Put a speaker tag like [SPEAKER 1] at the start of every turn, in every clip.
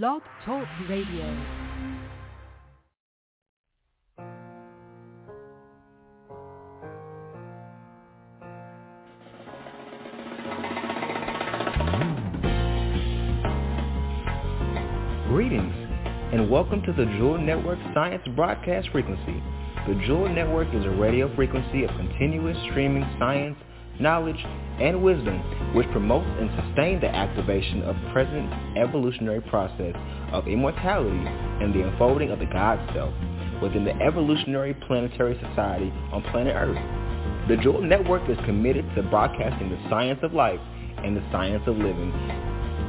[SPEAKER 1] Blog Talk Radio.
[SPEAKER 2] Greetings, and welcome to the Jewel Network Science Broadcast Frequency. The Jewel Network is a radio frequency of continuous streaming science, knowledge, and wisdom which promotes and sustains the activation of present evolutionary process of immortality and the unfolding of the God Self within the evolutionary planetary society on planet Earth. The Jewel Network is committed to broadcasting the science of life and the science of living.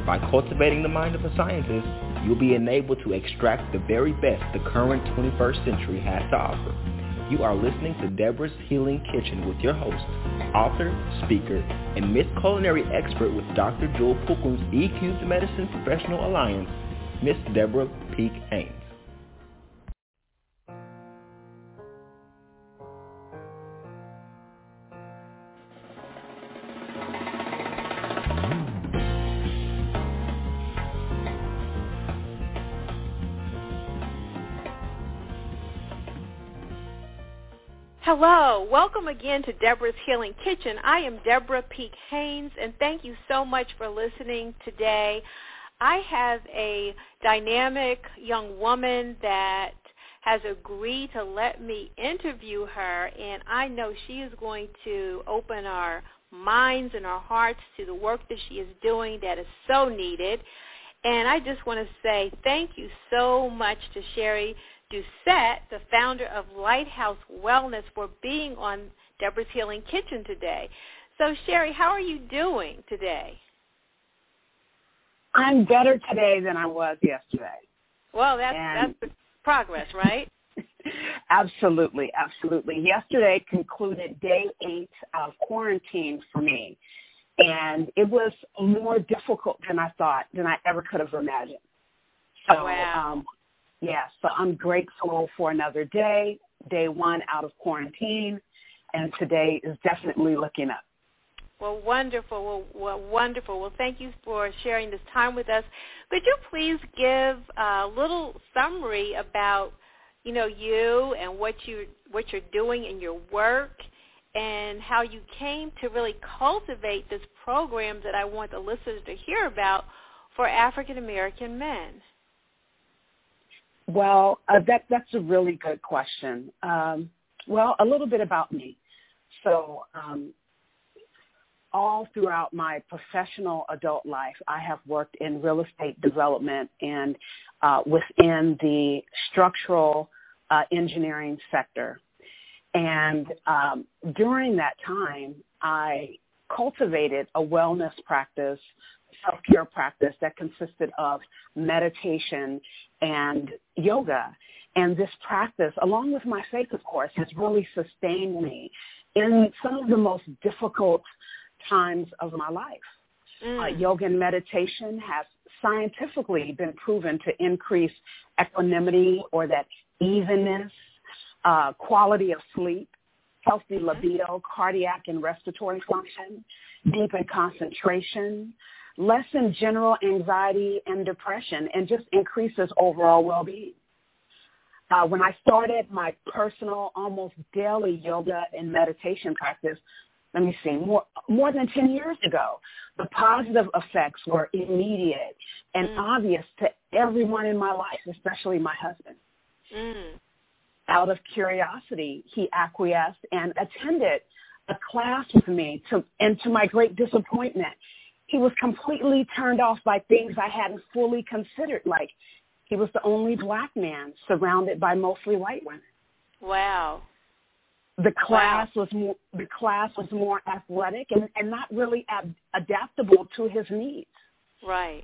[SPEAKER 2] By cultivating the mind of a scientist, you'll be enabled to extract the very best the current 21st century has to offer. You are listening to Debra's Healing Kitchen with your host, author, speaker, and Miss Culinary Expert with Dr. Jewel Pookrum's EQ Medicine Professional Alliance, Miss Debra Peek Haynes.
[SPEAKER 3] Hello, welcome again to Debra's Healing Kitchen. I am Debra Peek Haynes, and thank you so much for listening today. I have a dynamic young woman that has agreed to let me interview her, and I know she is going to open our minds and our hearts to the work that she is doing that is so needed. And I just want to say thank you so much to Sherri Doucette, the founder of Lighthouse Wellness, for being on Debra's Healing Kitchen today. So Sherri, how are you doing today?
[SPEAKER 4] I'm better today than I was yesterday.
[SPEAKER 3] Well, that's
[SPEAKER 4] And-
[SPEAKER 3] that's progress, right?
[SPEAKER 4] Absolutely, absolutely. Yesterday concluded day eight of quarantine for me. And it was more difficult than I thought, than I ever could have imagined. So,
[SPEAKER 3] Wow.
[SPEAKER 4] um, yeah, so I'm grateful for another day, day one out of quarantine, and today is definitely looking up.
[SPEAKER 3] Well, wonderful. Well, well, wonderful. Well, thank you for sharing this time with us. Could you please give a little summary about, you know, you and what you what you're doing in your work, and how you came to really cultivate this program that I want the listeners to hear about for African American men.
[SPEAKER 4] Well, uh, that that's a really good question. Um, well, a little bit about me. So, um, all throughout my professional adult life, I have worked in real estate development and uh, within the structural uh, engineering sector. And um, during that time, I cultivated a wellness practice, self-care practice that consisted of meditation and yoga. And this practice, along with my faith, of course, has really sustained me in some of the most difficult times of my life. Uh,
[SPEAKER 3] Mm.
[SPEAKER 4] yoga and meditation has scientifically been proven to increase equanimity or that evenness, uh, quality of sleep, healthy libido, cardiac and respiratory function, deepen concentration, lessen general anxiety and depression, and just increases overall well-being. Uh, when I started my personal, almost daily yoga and meditation practice, let me see, more, more than 10 years ago, the positive effects were immediate and
[SPEAKER 3] Mm.
[SPEAKER 4] obvious to everyone in my life, especially my husband.
[SPEAKER 3] Mm.
[SPEAKER 4] Out of curiosity, he acquiesced and attended a class with me. To, and to my great disappointment, he was completely turned off by things I hadn't fully considered, like he was the only black man surrounded by mostly white women.
[SPEAKER 3] Wow.
[SPEAKER 4] the class was more the class was more athletic and, and not really ab- adaptable to his needs.
[SPEAKER 3] Right.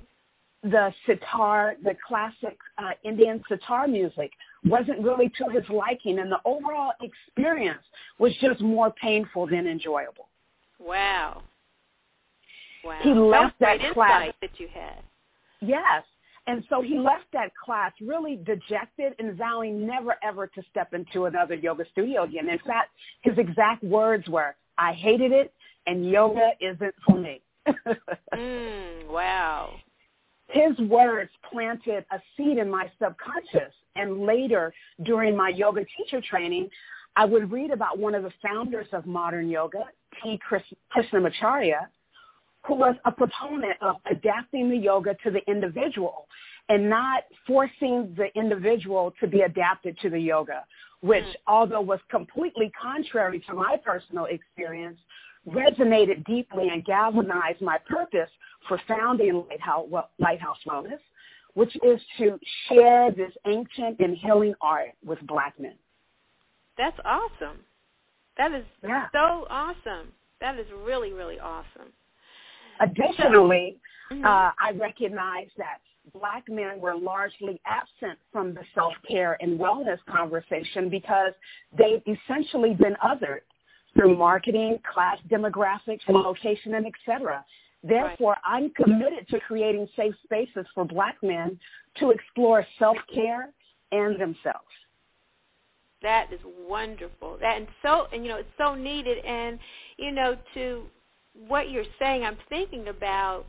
[SPEAKER 4] The sitar, the classic uh, Indian sitar music, wasn't really to his liking, and the overall experience was just more painful than enjoyable.
[SPEAKER 3] Wow. Wow.
[SPEAKER 4] He left that class.
[SPEAKER 3] that you had.
[SPEAKER 4] Yes, And so he left that class really dejected and vowing never ever to step into another yoga studio again. In fact, his exact words were, I hated it and yoga isn't for me.
[SPEAKER 3] Mm, wow.
[SPEAKER 4] his words planted a seed in my subconscious. And later, during my yoga teacher training, I would read about one of the founders of modern yoga, T. Krishnamacharya, who was a proponent of adapting the yoga to the individual and not forcing the individual to be adapted to the yoga, which, mm. although was completely contrary to my personal experience, resonated deeply and galvanized my purpose for founding Lighthouse, Lighthouse Wellness, which is to share this ancient and healing art with black men.
[SPEAKER 3] That's awesome. That is yeah. so awesome. That is really, really awesome.
[SPEAKER 4] Additionally, mm-hmm. uh, I recognize that black men were largely absent from the self-care and wellness conversation because they've essentially been othered through marketing, class demographics, and location, and et cetera. Therefore, right. I'm committed to creating safe spaces for black men to explore self-care and themselves.
[SPEAKER 3] That is wonderful. That and so and you know it's so needed and you know to what you're saying I'm thinking about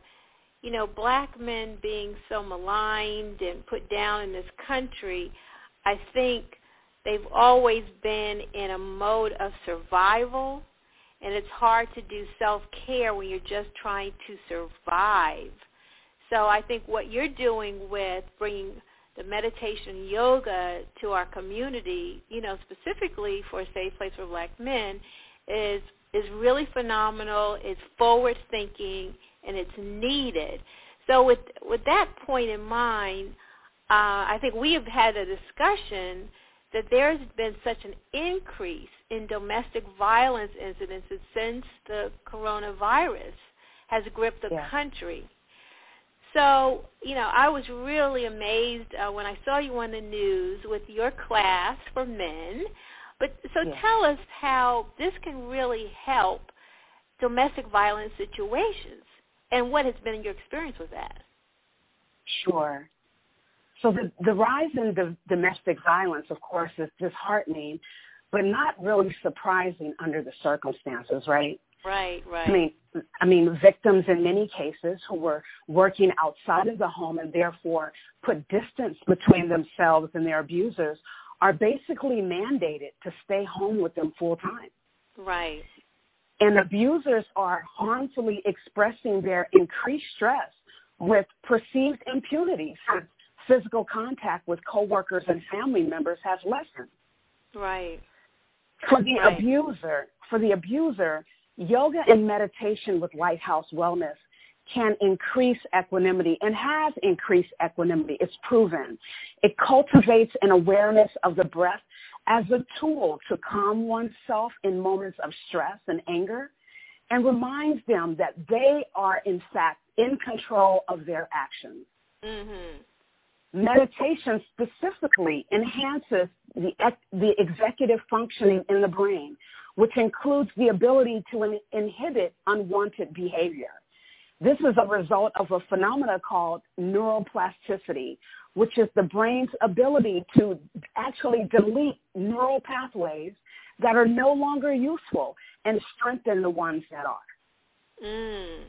[SPEAKER 3] you know black men being so maligned and put down in this country. I think they've always been in a mode of survival and it's hard to do self-care when you're just trying to survive. So I think what you're doing with bringing the meditation yoga to our community, you know, specifically for a safe place for black men, is is really phenomenal. It's forward thinking and it's needed. So with with that point in mind, uh, I think we have had a discussion that there's been such an increase in domestic violence incidents since the coronavirus has gripped the yeah. country. So, you know, I was really amazed uh, when I saw you on the news with your class for men. But so yeah. tell us how this can really help domestic violence situations and what has been your experience with that.
[SPEAKER 4] Sure. So the, the rise in the domestic violence, of course, is disheartening, but not really surprising under the circumstances, right?
[SPEAKER 3] Right, right.
[SPEAKER 4] I mean, I mean, victims in many cases who were working outside of the home and therefore put distance between themselves and their abusers are basically mandated to stay home with them full time.
[SPEAKER 3] Right.
[SPEAKER 4] And abusers are harmfully expressing their increased stress with perceived impunity since physical contact with coworkers and family members has lessened.
[SPEAKER 3] Right.
[SPEAKER 4] For the right. abuser, for the abuser, yoga and meditation with Lighthouse Wellness can increase equanimity and has increased equanimity. It's proven. It cultivates an awareness of the breath as a tool to calm oneself in moments of stress and anger and reminds them that they are in fact in control of their actions. Mm-hmm. Meditation specifically enhances the, the executive functioning in the brain, which includes the ability to in, inhibit unwanted behavior. This is a result of a phenomena called neuroplasticity, which is the brain's ability to actually delete neural pathways that are no longer useful and strengthen the ones that are. Mm.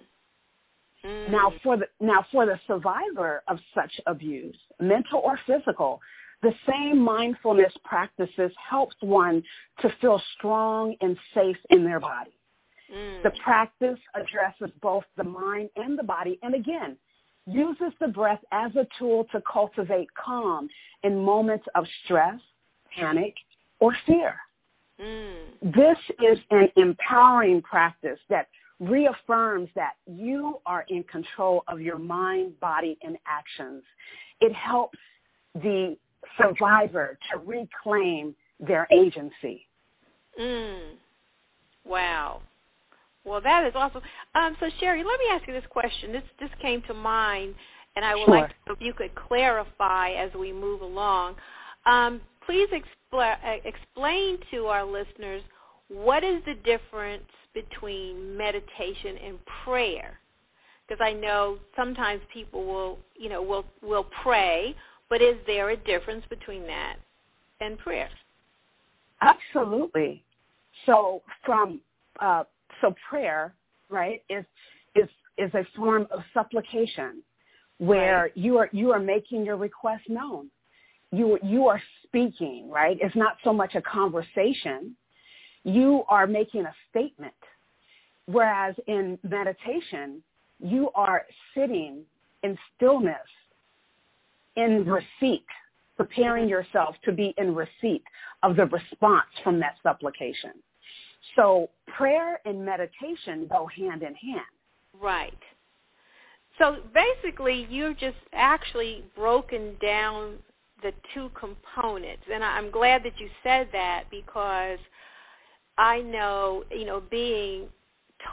[SPEAKER 4] Mm. Now, for the now for the survivor of such abuse, mental or physical, the same mindfulness practices helps one to feel strong and safe in their body. Mm. The practice addresses both the mind and the body, and again, uses the breath as a tool to cultivate calm in moments of stress, panic, or fear. Mm. This is an empowering practice that reaffirms that you are in control of your mind, body, and actions. It helps the survivor to reclaim their agency.
[SPEAKER 3] Mm. Wow. Well, that is awesome. Um, so, Sherri, let me ask you this question. This this came to mind, and I would
[SPEAKER 4] sure.
[SPEAKER 3] like if you could clarify as we move along. Um, please expl- uh, explain to our listeners what is the difference between meditation and prayer? Because I know sometimes people will, you know, will will pray, but is there a difference between that and prayer?
[SPEAKER 4] Absolutely. So from uh, so prayer, right, is is is a form of supplication, where
[SPEAKER 3] Right.
[SPEAKER 4] you are you are making your request known. You you are speaking, right? It's not so much a conversation. You are making a statement. Whereas in meditation, you are sitting in stillness, in receipt, preparing yourself to be in receipt of the response from that supplication. So prayer and meditation go hand in hand.
[SPEAKER 3] Right. So basically, you've just actually broken down the two components, and I'm glad that you said that because I know, you know, being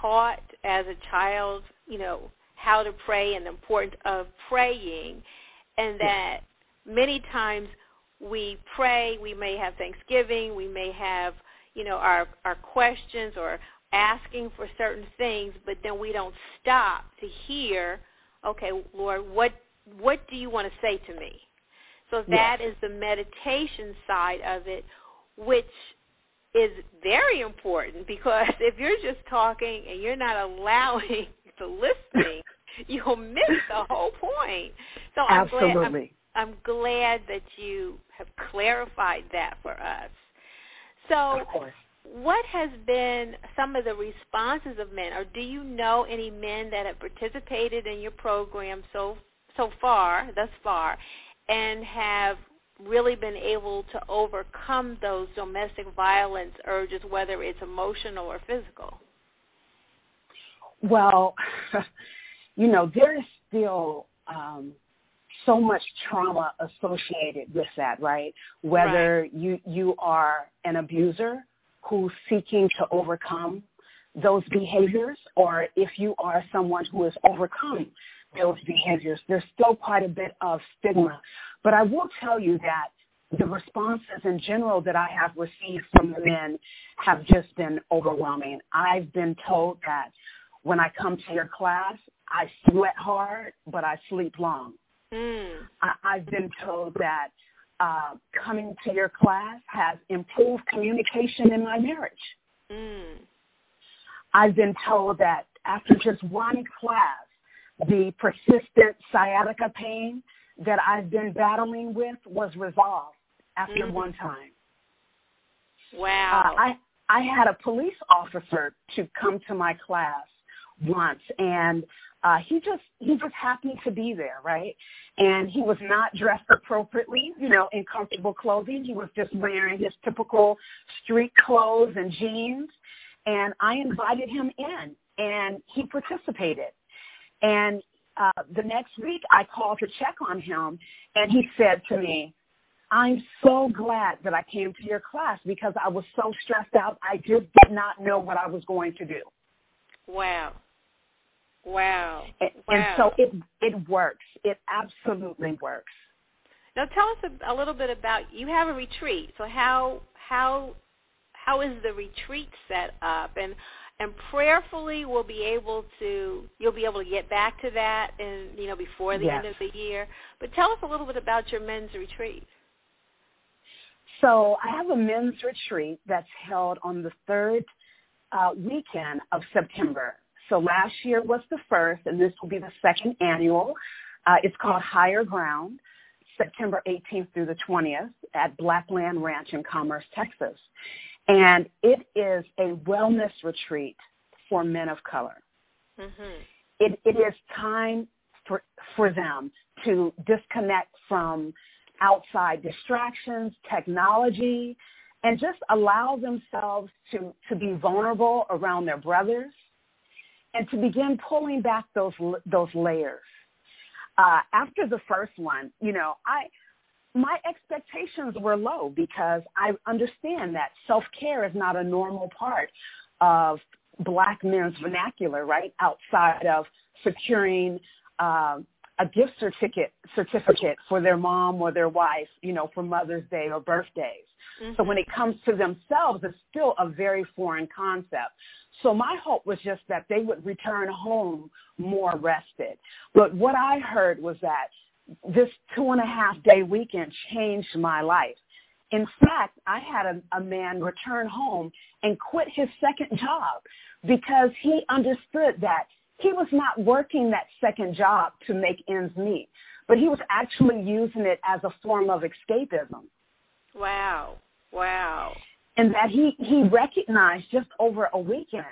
[SPEAKER 3] taught as a child, you know, how to pray and the importance of praying, and that many times we pray, we may have Thanksgiving, we may have, you know, our our questions or asking for certain things, but then we don't stop to hear, okay, Lord, what what do you want to say to me? So that is the meditation side of it, which is very important because if you're just talking and you're not allowing the listening, you'll miss the whole point. So I'm glad, I'm,
[SPEAKER 4] Absolutely.
[SPEAKER 3] I'm glad that you have clarified that for us. So what has been some of the responses of men, or do you know any men that have participated in your program so so far, thus far, and have really been able to overcome those domestic violence urges, whether it's emotional or physical?
[SPEAKER 4] Well, you know, there is still um, so much trauma associated with that, right? Whether you you are an abuser who's seeking to overcome those behaviors, or if you are someone who has overcome those behaviors, there's still quite a bit of stigma. But I will tell you that the responses in general that I have received from the men have just been overwhelming. I've been told that when I come to your class, I sweat hard, but I sleep long.
[SPEAKER 3] Mm.
[SPEAKER 4] I, I've been told that uh, coming to your class has improved communication in my marriage.
[SPEAKER 3] Mm.
[SPEAKER 4] I've been told that after just one class, the persistent sciatica pain that I've been battling with was resolved after
[SPEAKER 3] Mhm.
[SPEAKER 4] one time.
[SPEAKER 3] Wow.
[SPEAKER 4] Uh, I I had a police officer to come to my class once, and uh, he just he just happened to be there, right? And he was not dressed appropriately, you know, in comfortable clothing. He was just wearing his typical street clothes and jeans. And I invited him in, and he participated. And uh, the next week, I called to check on him, and he said to me, I'm so glad that I came to your class because I was so stressed out. I just did not know what I was going to do.
[SPEAKER 3] wow. Wow.
[SPEAKER 4] And,
[SPEAKER 3] wow.
[SPEAKER 4] and so it it works. It absolutely works.
[SPEAKER 3] Now tell us a, a little bit about you have a retreat. So how how how is the retreat set up and and prayerfully we'll be able to you'll be able to get back to that and you know before the end of the year. But tell us a little bit about your men's retreat.
[SPEAKER 4] So I have a men's retreat that's held on the third uh, weekend of September. So last year was the first, and this will be the second annual. Uh, it's called Higher Ground, September 18th through the 20th at Blackland Ranch in Commerce, Texas. And it is a wellness retreat for men of color.
[SPEAKER 3] Mhm.
[SPEAKER 4] it, it is time for for them to disconnect from outside distractions, technology, and just allow themselves to to be vulnerable around their brothers, and to begin pulling back those those layers. Uh, after the first one, you know, I my expectations were low because I understand that self care is not a normal part of black men's vernacular, right? Outside of securing uh, a gift certificate certificate for their mom or their wife, you know, for Mother's Day or birthdays. So when mm-hmm. it comes to themselves, it's still a very foreign concept. So my hope was just that they would return home more rested. But what I heard was that this two and a half day weekend changed my life. In fact, I had a, a man return home and quit his second job because he understood that he was not working that second job to make ends meet, but he was actually using it as a form of escapism.
[SPEAKER 3] Wow. Wow.
[SPEAKER 4] And that he, he recognized just over a weekend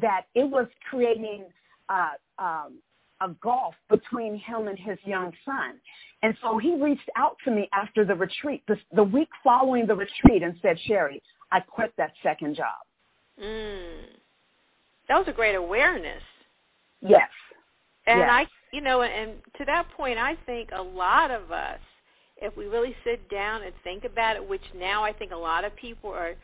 [SPEAKER 4] that it was creating uh, um, a gulf between him and his young son. And so he reached out to me after the retreat, the, the week following the retreat, and said, Sherri, I quit that second job.
[SPEAKER 3] Mm. That was a great awareness.
[SPEAKER 4] Yes.
[SPEAKER 3] And
[SPEAKER 4] yes.
[SPEAKER 3] I, you know, and to that point, I think a lot of us, if we really sit down and think about it, which now I think a lot of people are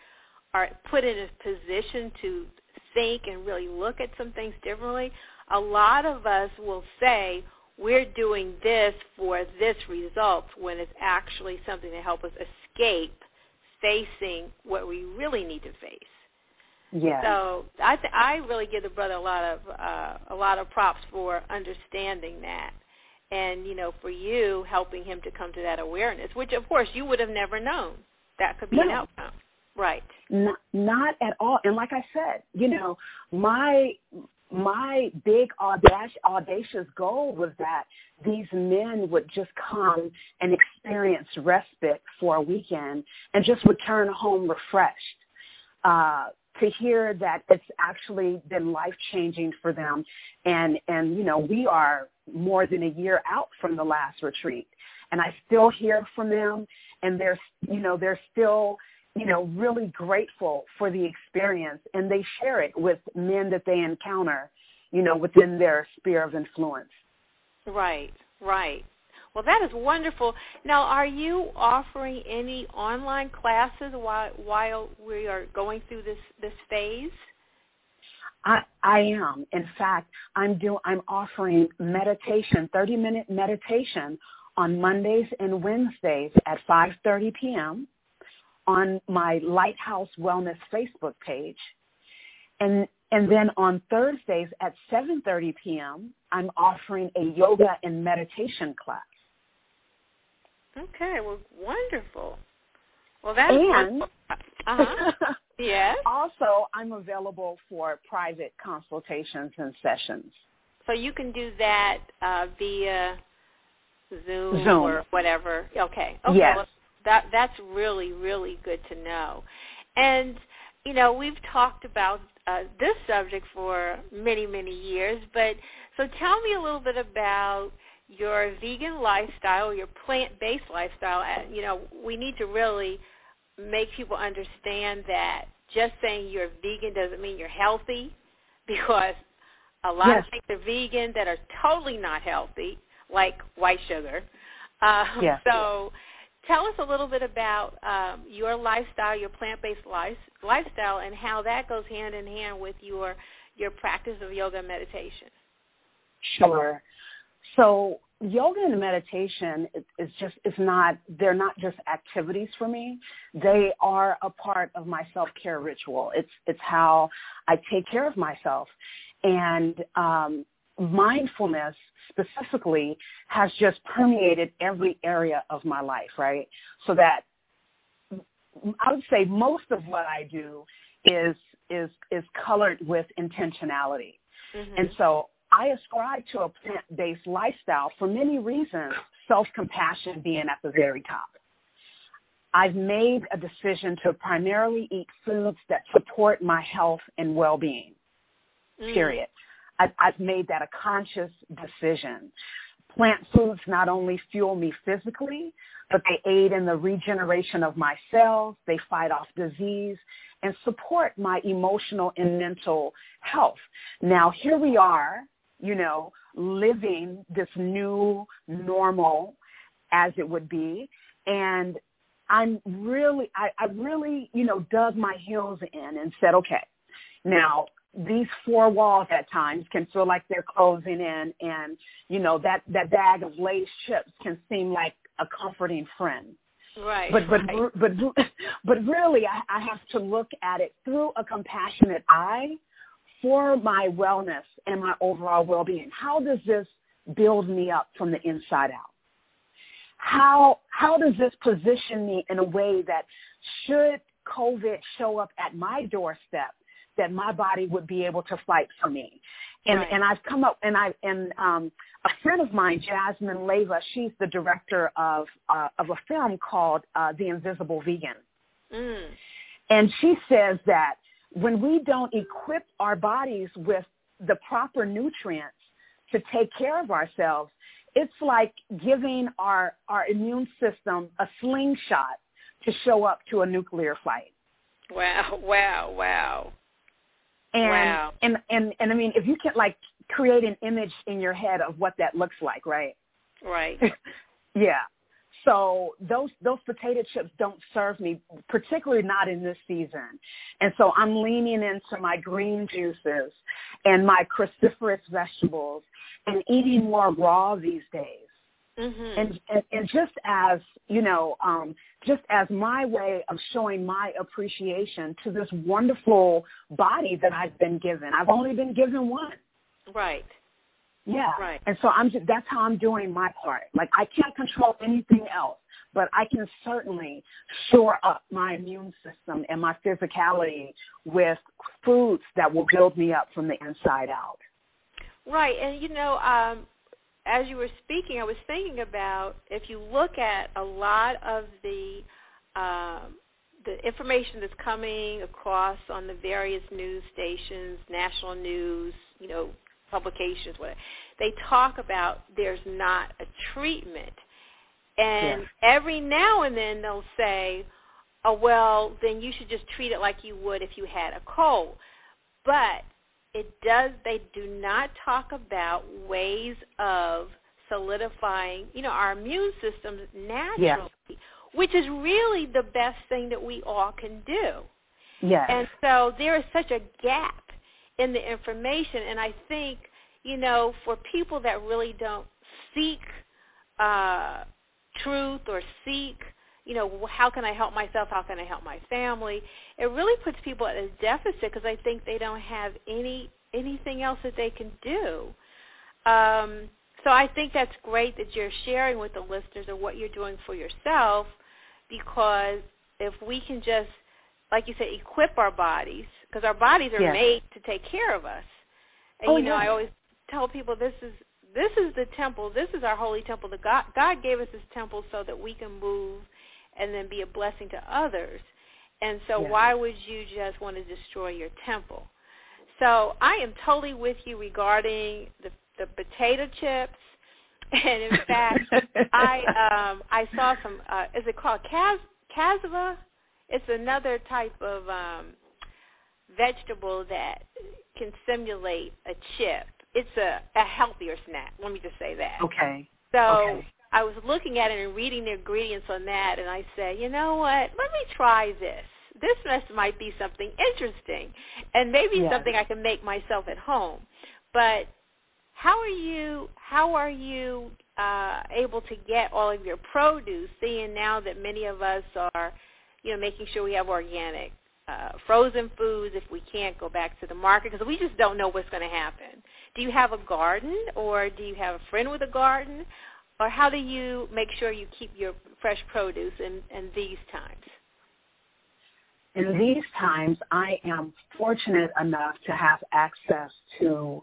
[SPEAKER 3] are put in a position to think and really look at some things differently, a lot of us will say we're doing this for this result when it's actually something to help us escape facing what we really need to face.
[SPEAKER 4] Yes.
[SPEAKER 3] So I th- I really give the brother a lot of uh, a lot of props for understanding that, and you know for you helping him to come to that awareness, which of course you would have never known that could be
[SPEAKER 4] no.
[SPEAKER 3] an outcome. Right.
[SPEAKER 4] Not, not at all. And like I said, you know, my my big audacious, audacious goal was that these men would just come and experience respite for a weekend and just return home refreshed. Uh, to hear that it's actually been life changing for them. And and you know we are more than a year out from the last retreat. And i still hear from them and they're you know they're still you know really grateful for the experience and they share it with men that they encounter you know within their sphere of influence.
[SPEAKER 3] Right right well, that is wonderful. Now, are you offering any online classes while while we are going through this this phase?
[SPEAKER 4] I, I am. In fact, I'm do I'm offering meditation, 30 minute meditation on Mondays and Wednesdays at 5:30 p.m. on my Lighthouse Wellness Facebook page. And and then on Thursdays at 7:30 p.m., I'm offering a yoga and meditation class.
[SPEAKER 3] Okay, well, wonderful. Well, that's
[SPEAKER 4] and
[SPEAKER 3] uh-huh. yes.
[SPEAKER 4] Also, I'm available for private consultations and sessions.
[SPEAKER 3] So you can do that uh, via Zoom,
[SPEAKER 4] Zoom,
[SPEAKER 3] or whatever. Okay. Okay.
[SPEAKER 4] Yes.
[SPEAKER 3] Well, that that's really really good to know. And you know, we've talked about uh, this subject for many many years, but so tell me a little bit about your vegan lifestyle, your plant-based lifestyle, you know, we need to really make people understand that just saying you're vegan doesn't mean you're healthy because a lot
[SPEAKER 4] yes.
[SPEAKER 3] of things are vegan that are totally not healthy, like white sugar. Um,
[SPEAKER 4] yes.
[SPEAKER 3] So tell us a little bit about um, your lifestyle, your plant-based life, lifestyle, and how that goes hand in hand with your your practice of yoga and meditation.
[SPEAKER 4] Sure. So yoga and meditation is just is not they're not just activities for me. They are a part of my self care ritual. It's it's how I take care of myself, and um, mindfulness specifically has just permeated every area of my life. Right, so that I would say most of what I do is is is colored with intentionality,
[SPEAKER 3] mm-hmm.
[SPEAKER 4] and so I ascribe to a plant-based lifestyle for many reasons, self-compassion being at the very top. I've made a decision to primarily eat foods that support my health and well-being,
[SPEAKER 3] mm.
[SPEAKER 4] period. I've, I've made that a conscious decision. Plant foods not only fuel me physically, but they aid in the regeneration of my cells, they fight off disease, and support my emotional and mental health. Now, here we are you know, living this new normal as it would be. And I'm really, I, I really, you know, dug my heels in and said, okay, now these four walls at times can feel like they're closing in and, you know, that, that bag of Lay's chips can seem like a comforting friend.
[SPEAKER 3] Right.
[SPEAKER 4] But but
[SPEAKER 3] right.
[SPEAKER 4] but but really, I, I have to look at it through a compassionate eye for my wellness and my overall well-being? How does this build me up from the inside out? How how does this position me in a way that should COVID show up at my doorstep that my body would be able to fight for me. And
[SPEAKER 3] Right.
[SPEAKER 4] and I've come up and I and um a friend of mine, Jasmine Leyva, she's the director of uh, of a film called uh, The Invisible Vegan.
[SPEAKER 3] Mm.
[SPEAKER 4] And she says that when we don't equip our bodies with the proper nutrients to take care of ourselves, it's like giving our, our immune system a slingshot to show up to a nuclear fight.
[SPEAKER 3] Wow, wow, wow.
[SPEAKER 4] And,
[SPEAKER 3] Wow.
[SPEAKER 4] and, and, and I mean, if you can like create an image in your head of what that looks like, right?
[SPEAKER 3] Right.
[SPEAKER 4] Yeah. So those those potato chips don't serve me, particularly not in this season. And so I'm leaning into my green juices and my cruciferous vegetables and eating more raw these days.
[SPEAKER 3] Mhm.
[SPEAKER 4] And, and and just as you know, um, just as my way of showing my appreciation to this wonderful body that I've been given. I've only been given one.
[SPEAKER 3] right.
[SPEAKER 4] Yeah.
[SPEAKER 3] Right.
[SPEAKER 4] And so I'm just that's how I'm doing my part. Like I can't control anything else, but I can certainly shore up my immune system and my physicality with foods that will build me up from the inside out.
[SPEAKER 3] Right. And you know, um as you were speaking, I was thinking about if you look at a lot of the um the information that's coming across on the various news stations, national news, you know, publications, whatever, they talk about there's not a treatment. And every now and then they'll say, oh, well, then you should just treat it like you would if you had a cold. But it does, they do not talk about ways of solidifying, you know, our immune systems naturally, which is really the best thing that we all can do.
[SPEAKER 4] Yes.
[SPEAKER 3] And so there is such a gap in the information, and I think you know for people that really don't seek uh, truth or seek you know how can I help myself, how can I help my family, it really puts people at a deficit because I think they don't have any anything else that they can do. Um, so I think that's great that you're sharing with the listeners of what you're doing for yourself because if we can just like you said, equip our bodies because our bodies are
[SPEAKER 4] Yes.
[SPEAKER 3] made to take care of us. And
[SPEAKER 4] Oh,
[SPEAKER 3] you know,
[SPEAKER 4] yes.
[SPEAKER 3] I always tell people this is this is the temple. This is our holy temple. The God God gave us this temple so that we can move and then be a blessing to others. And so
[SPEAKER 4] Yes.
[SPEAKER 3] why would you just want to destroy your temple? So I am totally with you regarding the the potato chips. And in fact, I um I saw some uh is it called cas cassava? It's another type of um vegetable that can simulate a chip. It's a, a healthier snack. Let me just say that.
[SPEAKER 4] okay.
[SPEAKER 3] So
[SPEAKER 4] Okay.
[SPEAKER 3] I was looking at it and reading the ingredients on that, and I said, you know what? Let me try this. This must might be something interesting, and maybe
[SPEAKER 4] Yes.
[SPEAKER 3] something I can make myself at home. But how are you? How are you uh, able to get all of your produce? Seeing now that many of us are, you know, making sure we have organic uh, frozen foods if we can't go back to the market because we just don't know what's going to happen. Do you have a garden or do you have a friend with a garden? Or how do you make sure you keep your fresh produce in, in these times?
[SPEAKER 4] In these times, I am fortunate enough to have access to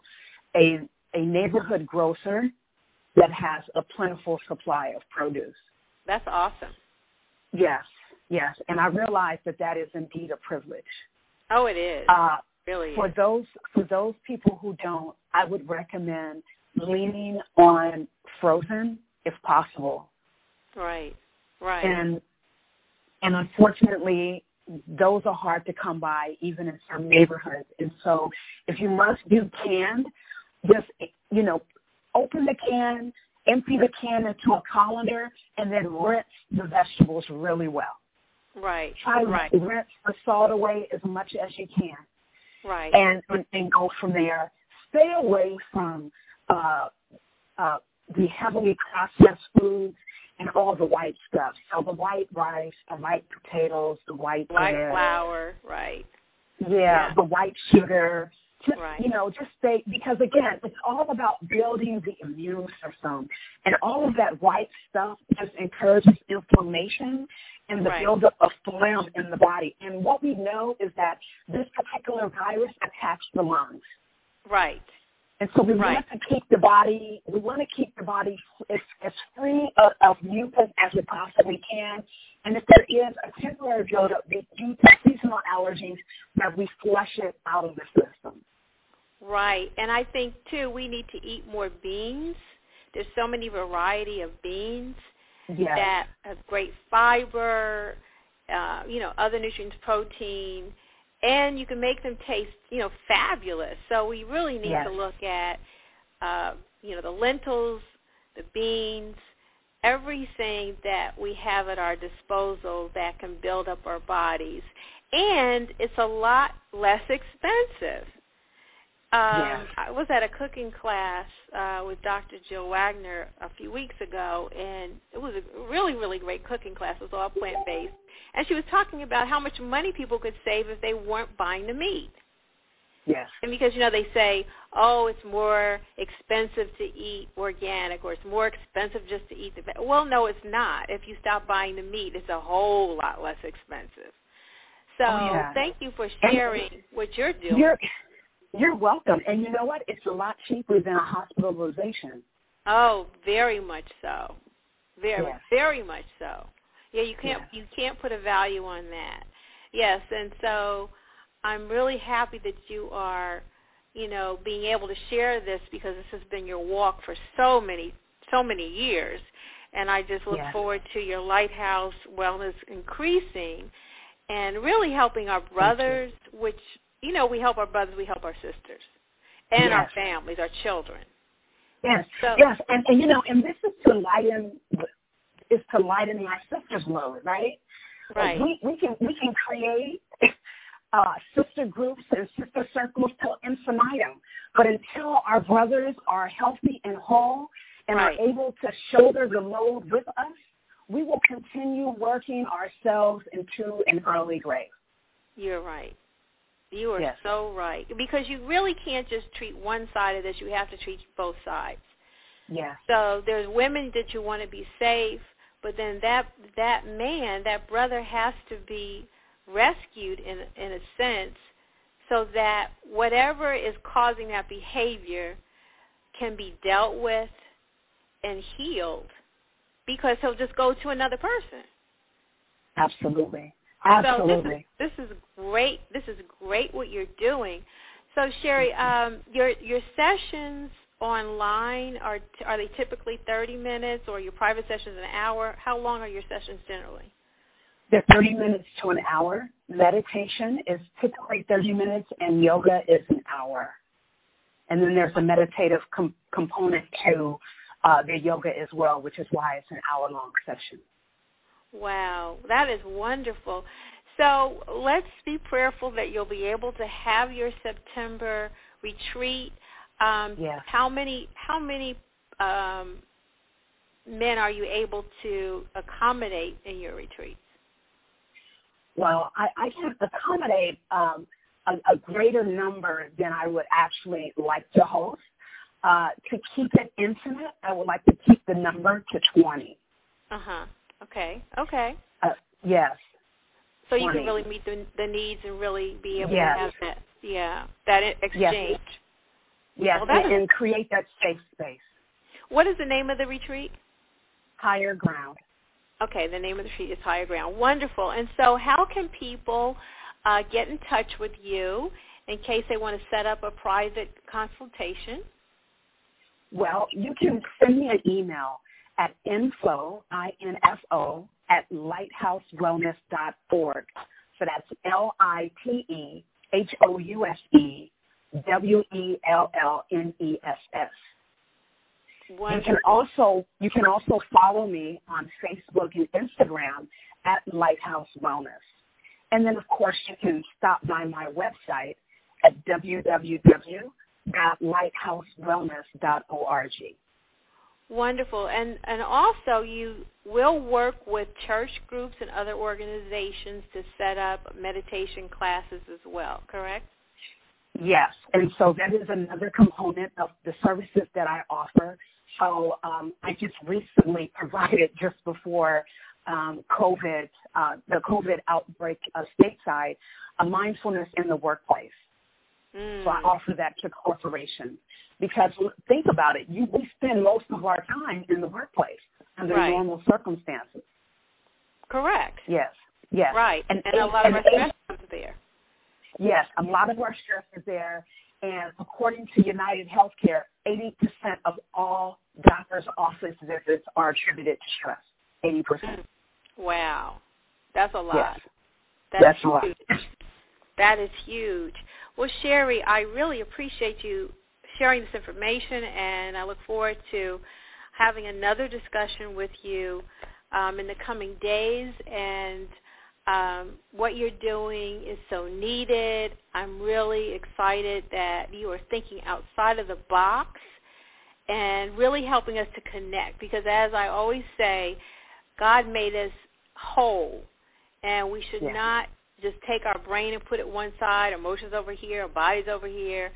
[SPEAKER 4] a a neighborhood grocer that has a plentiful supply of produce.
[SPEAKER 3] That's awesome.
[SPEAKER 4] Yes, yes, and I realize that that is indeed a privilege.
[SPEAKER 3] Oh, it is.
[SPEAKER 4] Uh,
[SPEAKER 3] really
[SPEAKER 4] for
[SPEAKER 3] is.
[SPEAKER 4] those for those people who don't, I would recommend leaning on frozen if possible.
[SPEAKER 3] Right. Right.
[SPEAKER 4] And and unfortunately, those are hard to come by even in some neighborhoods. And so, if you must do canned, just you know, open the can, empty the can into a colander, and then rinse the vegetables really well.
[SPEAKER 3] Right.
[SPEAKER 4] Try to
[SPEAKER 3] Right.
[SPEAKER 4] rinse the salt away as much as you can.
[SPEAKER 3] Right.
[SPEAKER 4] and and, and go from there. Stay away from uh, uh, the heavily processed foods and all the white stuff. So the white rice, the white potatoes, the white
[SPEAKER 3] White
[SPEAKER 4] bread,
[SPEAKER 3] flour. Right.
[SPEAKER 4] yeah,
[SPEAKER 3] Yeah.
[SPEAKER 4] the white sugar. Just
[SPEAKER 3] Right.
[SPEAKER 4] you know, just stay because again, it's all about building the immune system, and all of that white stuff just encourages inflammation, and the
[SPEAKER 3] Right.
[SPEAKER 4] buildup of phlegm in the body. And what we know is that this particular virus attacks the lungs.
[SPEAKER 3] Right.
[SPEAKER 4] And so we
[SPEAKER 3] Right.
[SPEAKER 4] want to keep the body, we want to keep the body as, as free of, of mucus as we possibly can. And if there is a temporary buildup due to seasonal allergies, that we flush it out of the system.
[SPEAKER 3] Right. And I think too we need to eat more beans. There's so many variety of beans
[SPEAKER 4] Yes.
[SPEAKER 3] that have great fiber, uh, you know, other nutrients, protein, and you can make them taste, you know, fabulous. So we really need
[SPEAKER 4] Yes.
[SPEAKER 3] to look at, uh, you know, the lentils, the beans, everything that we have at our disposal that can build up our bodies, and it's a lot less expensive. Um,
[SPEAKER 4] Yes.
[SPEAKER 3] I was at a cooking class uh, with Dr. Jill Wagner a few weeks ago, and it was a really, really great cooking class. It was all plant-based. And she was talking about how much money people could save if they weren't buying the meat.
[SPEAKER 4] Yes.
[SPEAKER 3] And because, you know, they say, oh, it's more expensive to eat organic or it's more expensive just to eat the ve-" Well, no, it's not. If you stop buying the meat, it's a whole lot less expensive. So
[SPEAKER 4] Oh, yeah.
[SPEAKER 3] thank you for
[SPEAKER 4] And-
[SPEAKER 3] sharing what you're doing.
[SPEAKER 4] You're, you're welcome. And you know what? It's a lot cheaper than a hospitalization.
[SPEAKER 3] Oh, very much so. Very,
[SPEAKER 4] Yes.
[SPEAKER 3] very much so. Yeah, you can't
[SPEAKER 4] Yes.
[SPEAKER 3] you can't put a value on that. Yes, and so I'm really happy that you are, you know, being able to share this because this has been your walk for so many so many years. And I just look
[SPEAKER 4] Yes.
[SPEAKER 3] forward to your lighthouse wellness increasing and really helping our brothers, which you know, we help our brothers, we help our sisters. And our families, our children.
[SPEAKER 4] Yes,
[SPEAKER 3] So-
[SPEAKER 4] yes, and, and you know, and this is to lighten is to lighten my sister's load, right?
[SPEAKER 3] Right.
[SPEAKER 4] We we can we can create uh, sister groups and sister circles till infinitum, but until our brothers are healthy and whole and
[SPEAKER 3] Right.
[SPEAKER 4] are able to shoulder the load with us, we will continue working ourselves into an early grave.
[SPEAKER 3] You're right. You are
[SPEAKER 4] Yes.
[SPEAKER 3] so right. Because you really can't just treat one side of this. You have to treat both sides.
[SPEAKER 4] Yeah.
[SPEAKER 3] So there's women that you want to be safe, but then that that man, that brother has to be rescued in in a sense so that whatever is causing that behavior can be dealt with and healed because he'll just go to another person.
[SPEAKER 4] Absolutely.
[SPEAKER 3] So
[SPEAKER 4] Absolutely.
[SPEAKER 3] this is, this is great. This is great what you're doing. So Sherri, um, your your sessions online are are they typically 30 minutes, or your private sessions an hour? How long are your sessions generally?
[SPEAKER 4] They're 30 minutes to an hour. Meditation is typically 30 minutes, and yoga is an hour. And then there's a meditative com- component to uh, the yoga as well, which is why it's an hour-long session.
[SPEAKER 3] Wow, that is wonderful. So let's be prayerful that you'll be able to have your September retreat. Um,
[SPEAKER 4] Yes.
[SPEAKER 3] How many how many um, men are you able to accommodate in your retreats?
[SPEAKER 4] Well, I, I can accommodate um, a, a greater number than I would actually like to host. Uh, to keep it intimate, I would like to keep the number to 20.
[SPEAKER 3] Uh huh. Okay. Okay.
[SPEAKER 4] Uh, yes.
[SPEAKER 3] So you can really meet the the needs and really be able
[SPEAKER 4] Yes.
[SPEAKER 3] to have that yeah that exchange.
[SPEAKER 4] Yes,
[SPEAKER 3] Well, that
[SPEAKER 4] and,
[SPEAKER 3] is-
[SPEAKER 4] and create that safe space.
[SPEAKER 3] What is the name of the retreat?
[SPEAKER 4] Higher ground.
[SPEAKER 3] Okay, the name of the retreat is Higher Ground. Wonderful. And so, how can people uh, get in touch with you in case they want to set up a private consultation?
[SPEAKER 4] Well, you can send me an email at info, I-N-F-O, at lighthousewellness.org. So that's L-I-T-E-H-O-U-S-E W-E-L-L-N-E-S-S. You can also you can also follow me on Facebook and Instagram at Lighthouse Wellness. And then of course you can stop by my website at www.lighthousewellness.org.
[SPEAKER 3] Wonderful. And and also you will work with church groups and other organizations to set up meditation classes as well, correct?
[SPEAKER 4] Yes, and so that is another component of the services that I offer. So um, I just recently provided just before um, COVID, uh, the COVID outbreak uh, stateside, a mindfulness in the workplace. Mm. So I offer that to corporations because think about it, you, we spend most of our time in the workplace under
[SPEAKER 3] right.
[SPEAKER 4] normal circumstances.
[SPEAKER 3] Correct.
[SPEAKER 4] Yes. Yes.
[SPEAKER 3] Right. And, and, and a lot of our stress is there.
[SPEAKER 4] Yes, a lot of our stress is there. And according to United Healthcare, 80% of all doctors' office visits are attributed to stress. 80%.
[SPEAKER 3] Wow. That's a lot.
[SPEAKER 4] Yes.
[SPEAKER 3] That's,
[SPEAKER 4] That's
[SPEAKER 3] huge. a lot. That is huge. Well, Sherri, I really appreciate you sharing this information, and I look forward to having another discussion with you um, in the coming days. And um, what you're doing is so needed. I'm really excited that you are thinking outside of the box and really helping us to connect because as I always say, God made us whole and we should
[SPEAKER 4] yeah.
[SPEAKER 3] not just take our brain and put it one side, emotions over here, our bodies over here.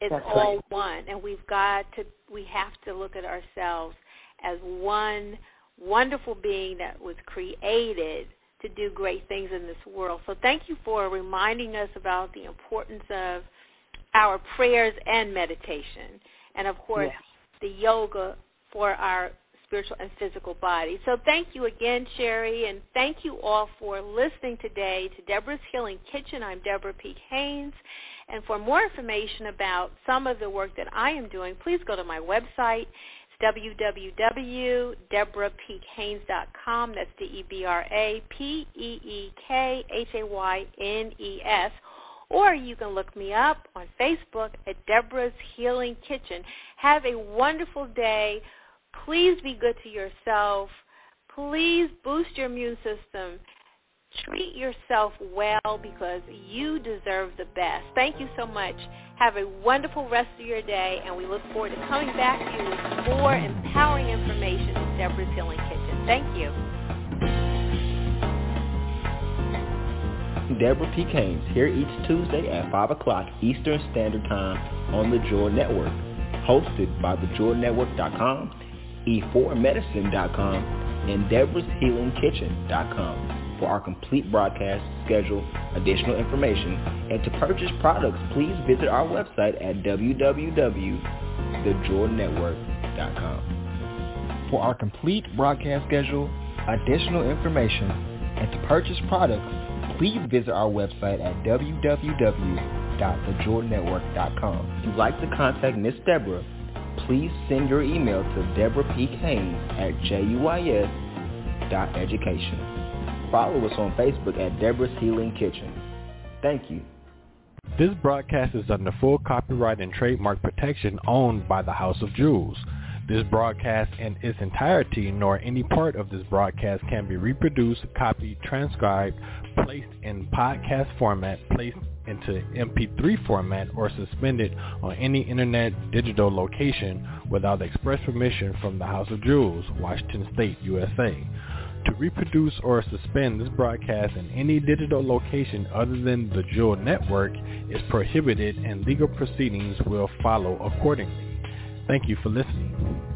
[SPEAKER 3] It's
[SPEAKER 4] That's
[SPEAKER 3] all
[SPEAKER 4] right.
[SPEAKER 3] one and we've got to we have to look at ourselves as one wonderful being that was created to do great things in this world. So thank you for reminding us about the importance of our prayers and meditation. And of course,
[SPEAKER 4] yes.
[SPEAKER 3] the yoga for our spiritual and physical body. So thank you again, Sherri, and thank you all for listening today to Debra's Healing Kitchen. I'm Debra Peek Haynes. And for more information about some of the work that I am doing, please go to my website It's www.debrapeekhaynes.com. That's D-E-B-R-A-P-E-E-K-H-A-Y-N-E-S. Or you can look me up on Facebook at Debra's Healing Kitchen. Have a wonderful day. Please be good to yourself. Please boost your immune system treat yourself well because you deserve the best. Thank you so much. Have a wonderful rest of your day, and we look forward to coming back to you with more empowering information in Debra's Healing Kitchen. Thank you.
[SPEAKER 2] Debra P. Haynes here each Tuesday at 5 o'clock Eastern Standard Time on the Jewel Network. Hosted by thejewelnetwork.com, e4medicine.com, and Debra's Healing Kitchen.com. For our complete broadcast schedule, additional information, and to purchase products, please visit our website at www.thejewelnetwork.com. For our complete broadcast schedule, additional information, and to purchase products, please visit our website at www.thejewelnetwork.com. If you'd like to contact Miss Debra, please send your email to debrapeekhaynes at juis.education. Follow us on Facebook at Debra's Healing Kitchen. Thank you.
[SPEAKER 5] This broadcast is under full copyright and trademark protection owned by the House of Jewels. This broadcast in its entirety nor any part of this broadcast can be reproduced, copied, transcribed, placed in podcast format, placed into MP3 format, or suspended on any internet digital location without express permission from the House of Jewels, Washington State, USA. To reproduce or suspend this broadcast in any digital location other than the Jewel Network is prohibited and legal proceedings will follow accordingly. Thank you for listening.